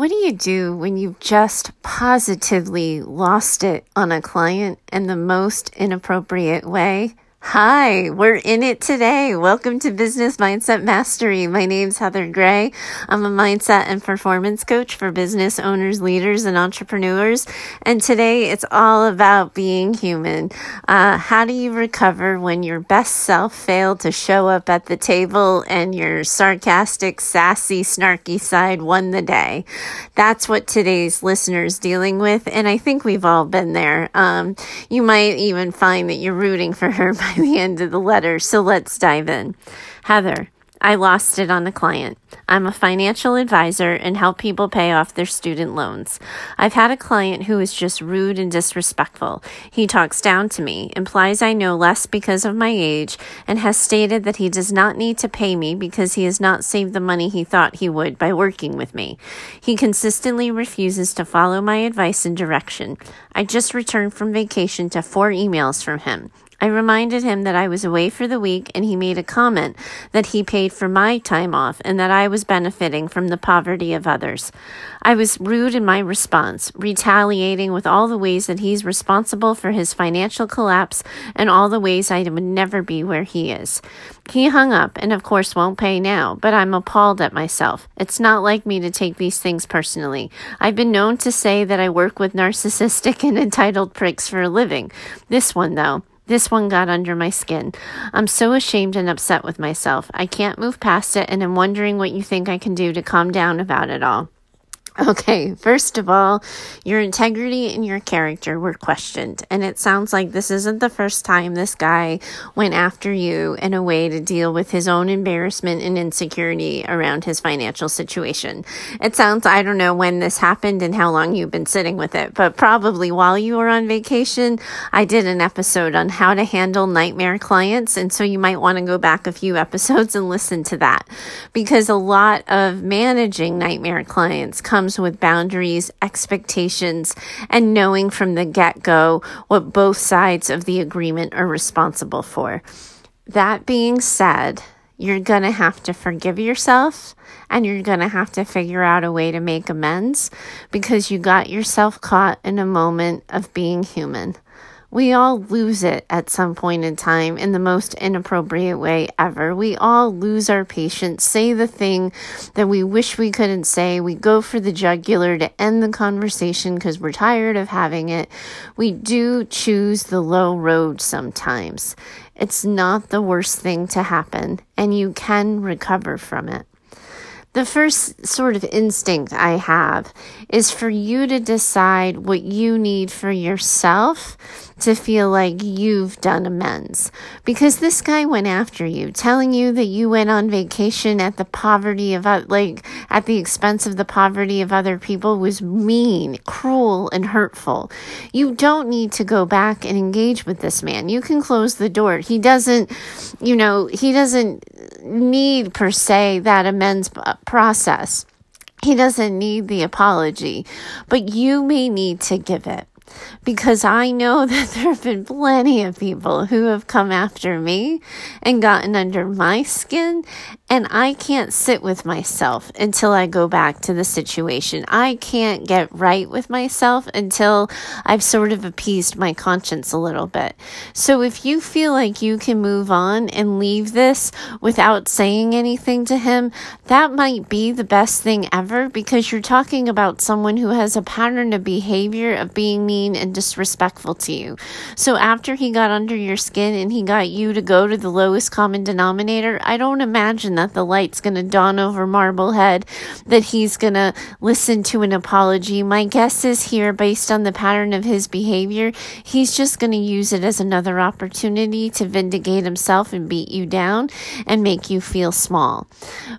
What do you do when you've just positively lost it on a client in the most inappropriate way? Hi, we're in it today. Welcome to Business Mindset Mastery. My name's Heather Gray. I'm a mindset and performance coach for business owners, leaders, and entrepreneurs. And today it's all about being human. Uh, how do you recover when your best self failed to show up at the table and your sarcastic, sassy, snarky side won the day? That's what today's listeners dealing with. And I think we've all been there. Um, you might even find that you're rooting for her by the end of the letter. So let's dive in. Heather, I lost it on a client. I'm a financial advisor and help people pay off their student loans. I've had a client who is just rude and disrespectful. He talks down to me, implies I know less because of my age, and has stated that he does not need to pay me because he has not saved the money he thought he would by working with me. He consistently refuses to follow my advice and direction. I just returned from vacation to four emails from him. I reminded him that I was away for the week and he made a comment that he paid for my time off and that I was benefiting from the poverty of others. I was rude in my response, retaliating with all the ways that he's responsible for his financial collapse and all the ways I would never be where he is. He hung up and, of course, won't pay now, but I'm appalled at myself. It's not like me to take these things personally. I've been known to say that I work with narcissistic and entitled pricks for a living. This one, though, this one got under my skin. I'm so ashamed and upset with myself. I can't move past it, and I'm wondering what you think I can do to calm down about it all. Okay, first of all, your integrity and your character were questioned. And it sounds like this isn't the first time this guy went after you in a way to deal with his own embarrassment and insecurity around his financial situation. It sounds, I don't know when this happened and how long you've been sitting with it, but probably while you were on vacation, I did an episode on how to handle nightmare clients. And so you might want to go back a few episodes and listen to that because a lot of managing nightmare clients comes comes with boundaries, expectations, and knowing from the get go what both sides of the agreement are responsible for. That being said, you're going to have to forgive yourself and you're going to have to figure out a way to make amends because you got yourself caught in a moment of being human. We all lose it at some point in time in the most inappropriate way ever. We all lose our patience, say the thing that we wish we couldn't say. We go for the jugular to end the conversation because we're tired of having it. We do choose the low road sometimes. It's not the worst thing to happen, and you can recover from it the first sort of instinct I have is for you to decide what you need for yourself to feel like you've done amends. Because this guy went after you, telling you that you went on vacation at the poverty of, like, at the expense of the poverty of other people was mean, cruel, and hurtful. You don't need to go back and engage with this man. You can close the door. He doesn't, you know, he doesn't need per se that amends process. He doesn't need the apology, but you may need to give it because I know that there have been plenty of people who have come after me and gotten under my skin, and I can't sit with myself until I go back to the situation. I can't get right with myself until I've sort of appeased my conscience a little bit. So if you feel like you can move on and leave this without saying anything to him, that might be the best thing ever because you're talking about someone who has a pattern of behavior of being mean and disrespectful to you. So after he got under your skin and he got you to go to the lowest common denominator, I don't imagine that the light's going to dawn over Marblehead that he's going to listen to an apology. My guess is here, based on the pattern of his behavior, he's just going to use it as another opportunity to vindicate himself and beat you down and make you feel small.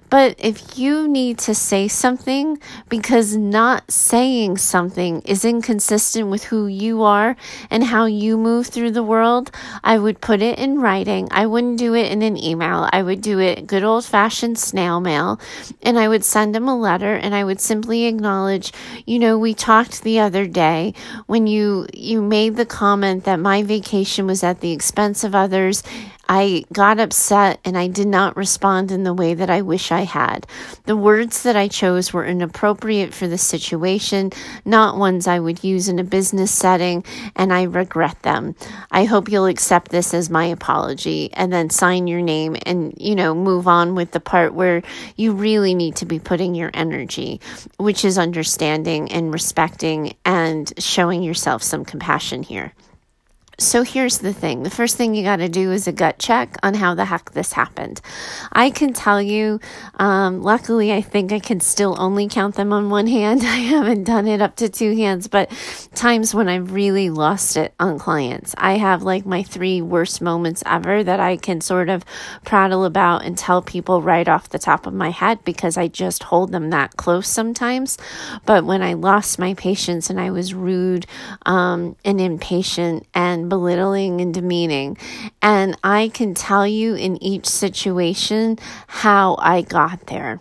But if you need to say something because not saying something is inconsistent with who you are and how you move through the world, I would put it in writing. I wouldn't do it in an email. I would do it good old fashioned snail mail and I would send him a letter and I would simply acknowledge, you know, we talked the other day when you you made the comment that my vacation was at the expense of others I got upset and I did not respond in the way that I wish I had. The words that I chose were inappropriate for the situation, not ones I would use in a business setting, and I regret them. I hope you'll accept this as my apology and then sign your name and, you know, move on with the part where you really need to be putting your energy, which is understanding and respecting and showing yourself some compassion here. So here's the thing the first thing you got to do is a gut check on how the heck this happened. I can tell you, um, luckily, I think I can still only count them on one hand. I haven't done it up to two hands, but times when I've really lost it on clients. I have like my three worst moments ever that I can sort of prattle about and tell people right off the top of my head because I just hold them that close sometimes. But when I lost my patience and I was rude um, and impatient and belittling and demeaning. And I can tell you in each situation how I got there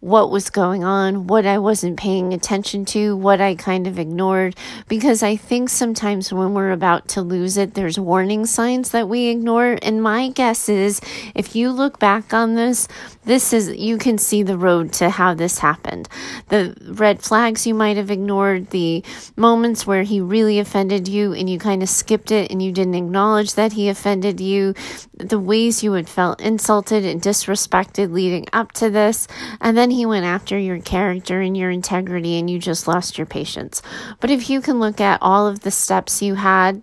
what was going on, what I wasn't paying attention to, what I kind of ignored. Because I think sometimes when we're about to lose it, there's warning signs that we ignore. And my guess is if you look back on this, this is, you can see the road to how this happened. The red flags you might have ignored, the moments where he really offended you and you kind of skipped it and you didn't acknowledge that he offended you, the ways you had felt insulted and disrespected leading up to this. And then he went after your character and your integrity and you just lost your patience. But if you can look at all of the steps you had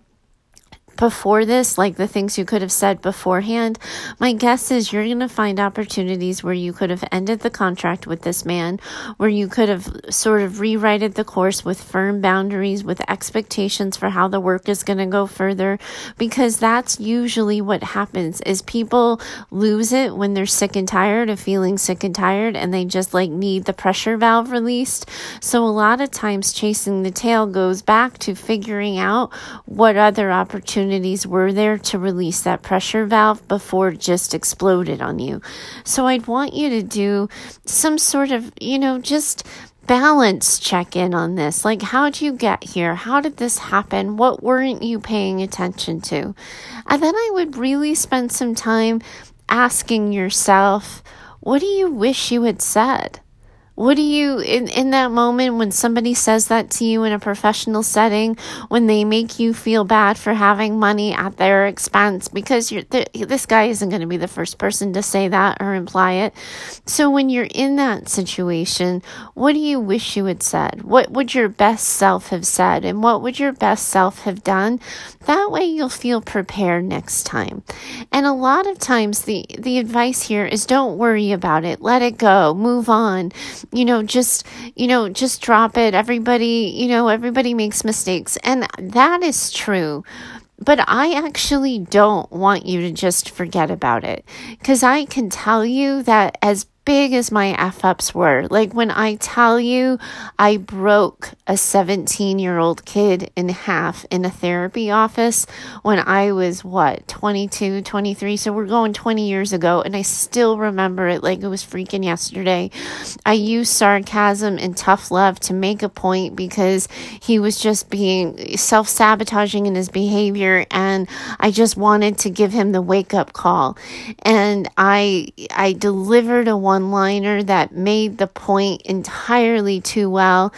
before this, like the things you could have said beforehand, my guess is you're going to find opportunities where you could have ended the contract with this man, where you could have sort of rewrited the course with firm boundaries, with expectations for how the work is going to go further, because that's usually what happens is people lose it when they're sick and tired of feeling sick and tired and they just like need the pressure valve released. So a lot of times chasing the tail goes back to figuring out what other opportunities opportunities were there to release that pressure valve before it just exploded on you. So I'd want you to do some sort of, you know, just balance check in on this. Like, how'd you get here? How did this happen? What weren't you paying attention to? And then I would really spend some time asking yourself, what do you wish you had said? What do you, in, in that moment when somebody says that to you in a professional setting, when they make you feel bad for having money at their expense, because you're, th- this guy isn't going to be the first person to say that or imply it. So when you're in that situation, what do you wish you had said? What would your best self have said? And what would your best self have done? That way you'll feel prepared next time. And a lot of times the, the advice here is don't worry about it. Let it go. Move on you know, just, you know, just drop it. Everybody, you know, everybody makes mistakes. And that is true. But I actually don't want you to just forget about it. Because I can tell you that as big as my F ups were. Like when I tell you I broke a 17 year old kid in half in a therapy office when I was what, 22, 23. So we're going 20 years ago, and I still remember it like it was freaking yesterday. I used sarcasm and tough love to make a point because he was just being self sabotaging in his behavior, and I just wanted to give him the wake up call. And I, I delivered a one liner that made the point entirely too well.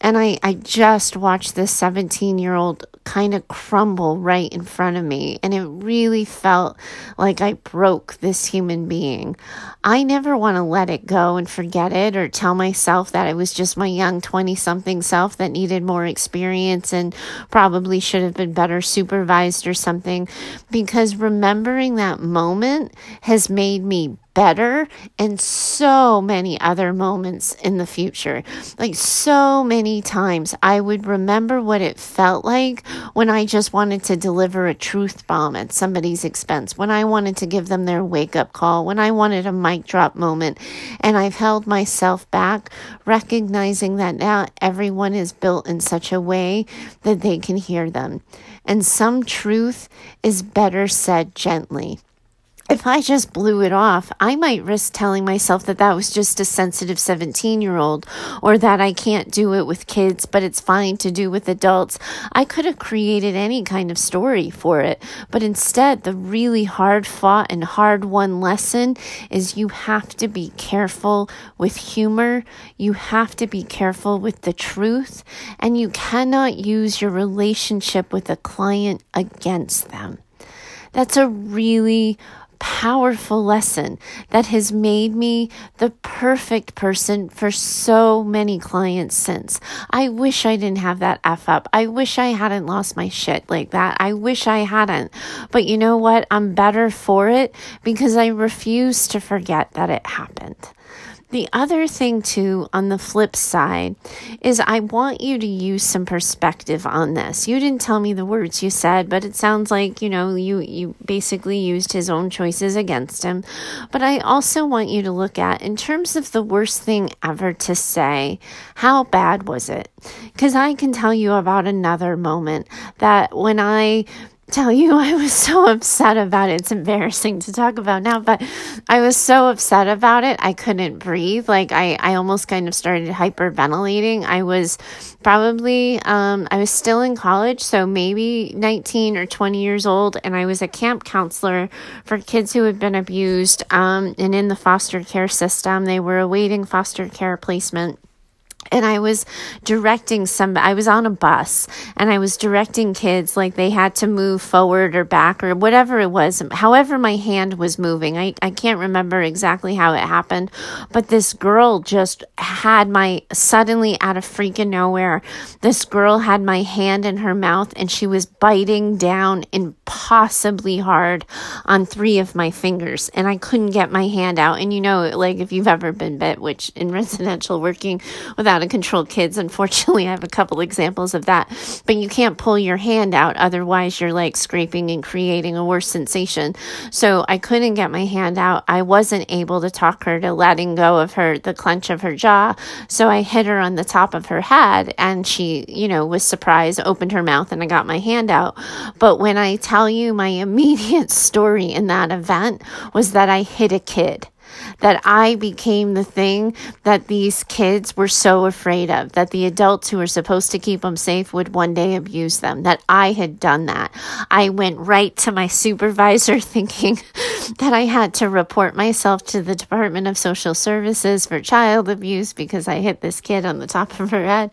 And I, I just watched this 17 year old kind of crumble right in front of me. And it really felt like I broke this human being. I never want to let it go and forget it or tell myself that it was just my young 20 something self that needed more experience and probably should have been better supervised or something. Because remembering that moment has made me better and so many other moments in the future. Like so many times, I would remember what it felt like when I just wanted to deliver a truth bomb at somebody's expense, when I wanted to give them their wake up call, when I wanted a mic drop moment. And I've held myself back, recognizing that now everyone is built in such a way that they can hear them. And some truth is better said gently. If I just blew it off, I might risk telling myself that that was just a sensitive 17 year old or that I can't do it with kids, but it's fine to do with adults. I could have created any kind of story for it. But instead, the really hard fought and hard won lesson is you have to be careful with humor. You have to be careful with the truth and you cannot use your relationship with a client against them. That's a really powerful lesson that has made me the perfect person for so many clients since. I wish I didn't have that F up. I wish I hadn't lost my shit like that. I wish I hadn't. But you know what? I'm better for it because I refuse to forget that it happened. The other thing, too, on the flip side, is I want you to use some perspective on this. You didn't tell me the words you said, but it sounds like, you know, you, you basically used his own choices against him. But I also want you to look at, in terms of the worst thing ever to say, how bad was it? Because I can tell you about another moment that when I tell you I was so upset about it. It's embarrassing to talk about now, but I was so upset about it. I couldn't breathe. Like I, I almost kind of started hyperventilating. I was probably, um, I was still in college, so maybe 19 or 20 years old. And I was a camp counselor for kids who had been abused, um, and in the foster care system, they were awaiting foster care placement and I was directing some I was on a bus and I was directing kids like they had to move forward or back or whatever it was however my hand was moving. I, I can't remember exactly how it happened but this girl just had my suddenly out of freaking nowhere this girl had my hand in her mouth and she was biting down impossibly hard on three of my fingers and I couldn't get my hand out. And you know like if you've ever been bit which in residential working without out of control kids. Unfortunately, I have a couple examples of that. But you can't pull your hand out, otherwise, you're like scraping and creating a worse sensation. So I couldn't get my hand out. I wasn't able to talk her to letting go of her, the clench of her jaw. So I hit her on the top of her head, and she, you know, was surprised, opened her mouth, and I got my hand out. But when I tell you my immediate story in that event was that I hit a kid that I became the thing that these kids were so afraid of, that the adults who were supposed to keep them safe would one day abuse them, that I had done that. I went right to my supervisor thinking that I had to report myself to the Department of Social Services for child abuse because I hit this kid on the top of her head.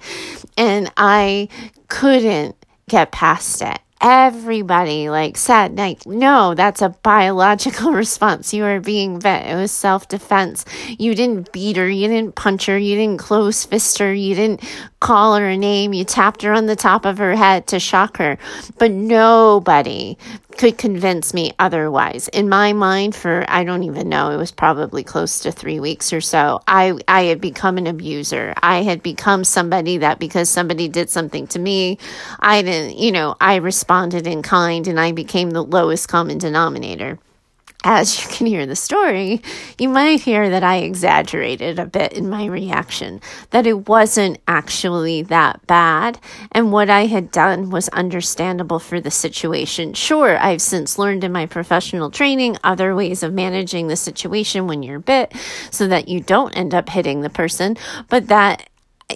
And I couldn't get past it everybody like said like no that's a biological response. You are being bit it was self-defense. You didn't beat her. You didn't punch her. You didn't close fist her. You didn't call her a name. You tapped her on the top of her head to shock her. But nobody could convince me otherwise. In my mind, for I don't even know, it was probably close to three weeks or so, I, I had become an abuser. I had become somebody that because somebody did something to me, I didn't, you know, I responded in kind and I became the lowest common denominator as you can hear the story, you might hear that I exaggerated a bit in my reaction, that it wasn't actually that bad, and what I had done was understandable for the situation. Sure, I've since learned in my professional training other ways of managing the situation when you're bit so that you don't end up hitting the person, but that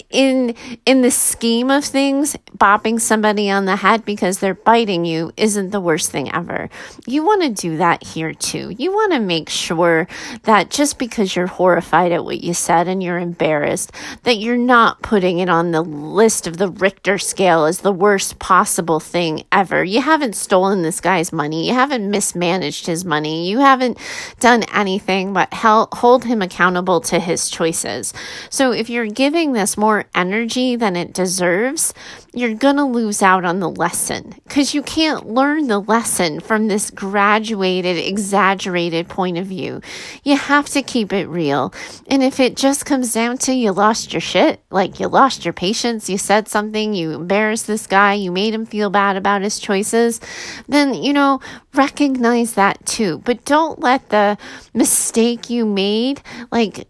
in in the scheme of things bopping somebody on the head because they're biting you isn't the worst thing ever. You want to do that here too. You want to make sure that just because you're horrified at what you said and you're embarrassed that you're not putting it on the list of the richter scale as the worst possible thing ever. You haven't stolen this guy's money. You haven't mismanaged his money. You haven't done anything but hold him accountable to his choices. So if you're giving this more energy than it deserves, you're going to lose out on the lesson because you can't learn the lesson from this graduated, exaggerated point of view. You have to keep it real. And if it just comes down to you lost your shit, like you lost your patience, you said something, you embarrassed this guy, you made him feel bad about his choices, then, you know, recognize that too. But don't let the mistake you made, like,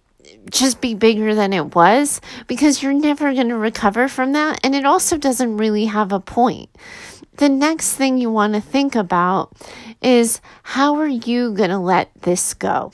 just be bigger than it was because you're never going to recover from that. And it also doesn't really have a point. the next thing you want to think about is how are you going to let this go?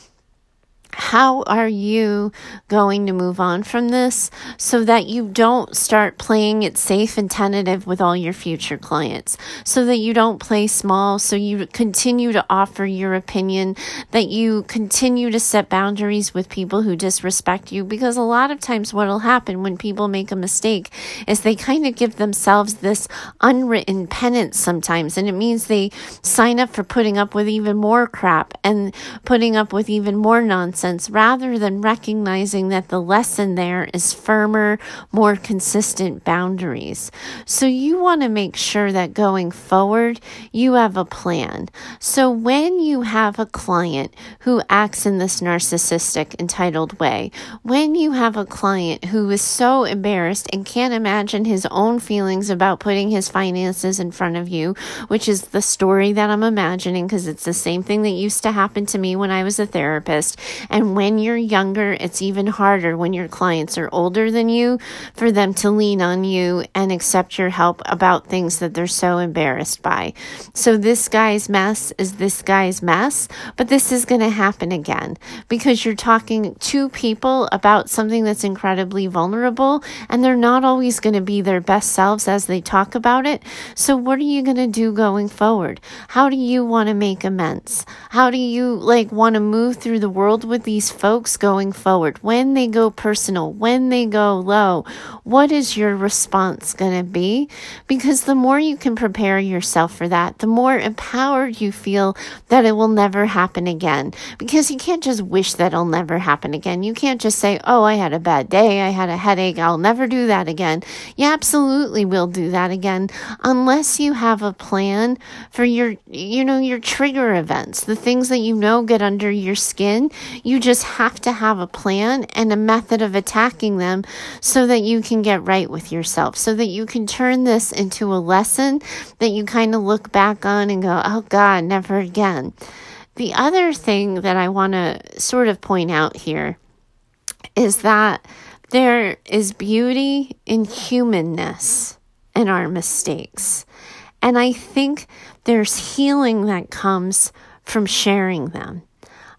How are you going to move on from this so that you don't start playing it safe and tentative with all your future clients? So that you don't play small, so you continue to offer your opinion, that you continue to set boundaries with people who disrespect you. Because a lot of times, what will happen when people make a mistake is they kind of give themselves this unwritten penance sometimes, and it means they sign up for putting up with even more crap and putting up with even more nonsense rather than recognizing that the lesson there is firmer, more consistent boundaries. So you want to make sure that going forward, you have a plan. So when you have a client who acts in this narcissistic, entitled way, when you have a client who is so embarrassed and can't imagine his own feelings about putting his finances in front of you, which is the story that I'm imagining because it's the same thing that used to happen to me when I was a therapist. When you're younger, it's even harder when your clients are older than you for them to lean on you and accept your help about things that they're so embarrassed by. So this guy's mess is this guy's mess, but this is going to happen again because you're talking to people about something that's incredibly vulnerable and they're not always going to be their best selves as they talk about it. So what are you going to do going forward? How do you want to make amends? How do you like want to move through the world with these folks going forward? When they go personal, when they go low, what is your response going to be? Because the more you can prepare yourself for that, the more empowered you feel that it will never happen again. Because you can't just wish that it'll never happen again. You can't just say, oh, I had a bad day, I had a headache, I'll never do that again. You absolutely will do that again unless you have a plan for your, you know, your trigger events, the things that you know get under your skin. You just have to have a plan and a method of attacking them so that you can get right with yourself, so that you can turn this into a lesson that you kind of look back on and go, oh God, never again. The other thing that I want to sort of point out here is that there is beauty in humanness in our mistakes. And I think there's healing that comes from sharing them.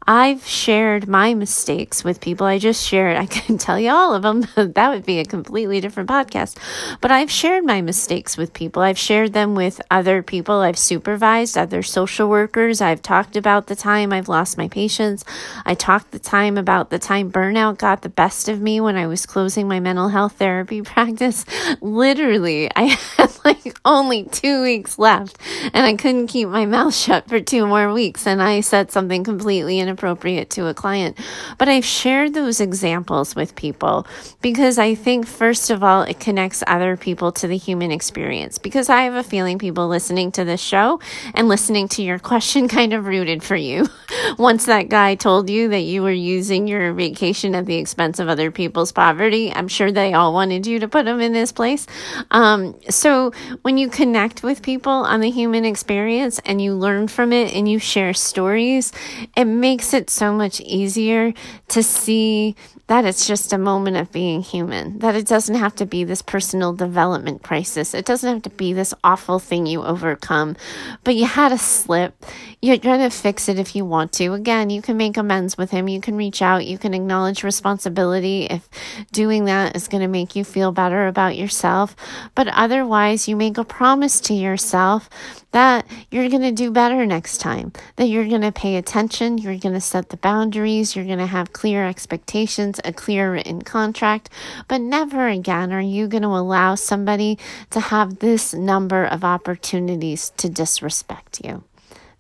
I've shared my mistakes with people. I just shared, I can tell you all of them. that would be a completely different podcast. But I've shared my mistakes with people. I've shared them with other people. I've supervised other social workers. I've talked about the time I've lost my patients. I talked the time about the time burnout got the best of me when I was closing my mental health therapy practice. Literally, I had like only two weeks left and I couldn't keep my mouth shut for two more weeks. And I said something completely inappropriate appropriate to a client. But I've shared those examples with people because I think, first of all, it connects other people to the human experience. Because I have a feeling people listening to this show and listening to your question kind of rooted for you. Once that guy told you that you were using your vacation at the expense of other people's poverty, I'm sure they all wanted you to put them in this place. Um, so when you connect with people on the human experience and you learn from it and you share stories, it makes makes it so much easier to see that it's just a moment of being human, that it doesn't have to be this personal development crisis. It doesn't have to be this awful thing you overcome, but you had a slip. You're going to fix it if you want to. Again, you can make amends with him. You can reach out. You can acknowledge responsibility if doing that is going to make you feel better about yourself. But otherwise, you make a promise to yourself that you're going to do better next time, that you're going to pay attention, you're going to set the boundaries, you're going to have clear expectations a clear written contract, but never again are you going to allow somebody to have this number of opportunities to disrespect you.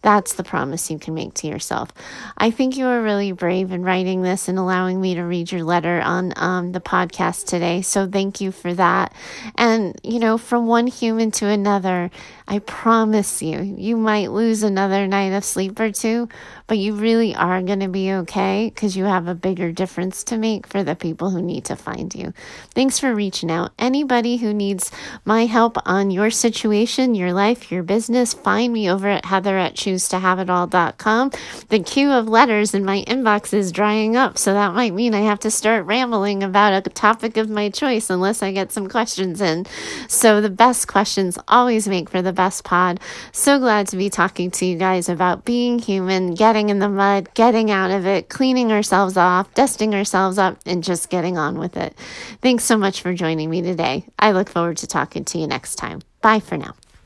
That's the promise you can make to yourself. I think you were really brave in writing this and allowing me to read your letter on um, the podcast today. So thank you for that. And, you know, from one human to another, I promise you, you might lose another night of sleep or two, but you really are going to be okay because you have a bigger difference to make for the people who need to find you. Thanks for reaching out. Anybody who needs my help on your situation, your life, your business, find me over at Heather at Choose newstohaveitall.com. The queue of letters in my inbox is drying up, so that might mean I have to start rambling about a topic of my choice unless I get some questions in. So the best questions always make for the best pod. So glad to be talking to you guys about being human, getting in the mud, getting out of it, cleaning ourselves off, dusting ourselves up, and just getting on with it. Thanks so much for joining me today. I look forward to talking to you next time. Bye for now.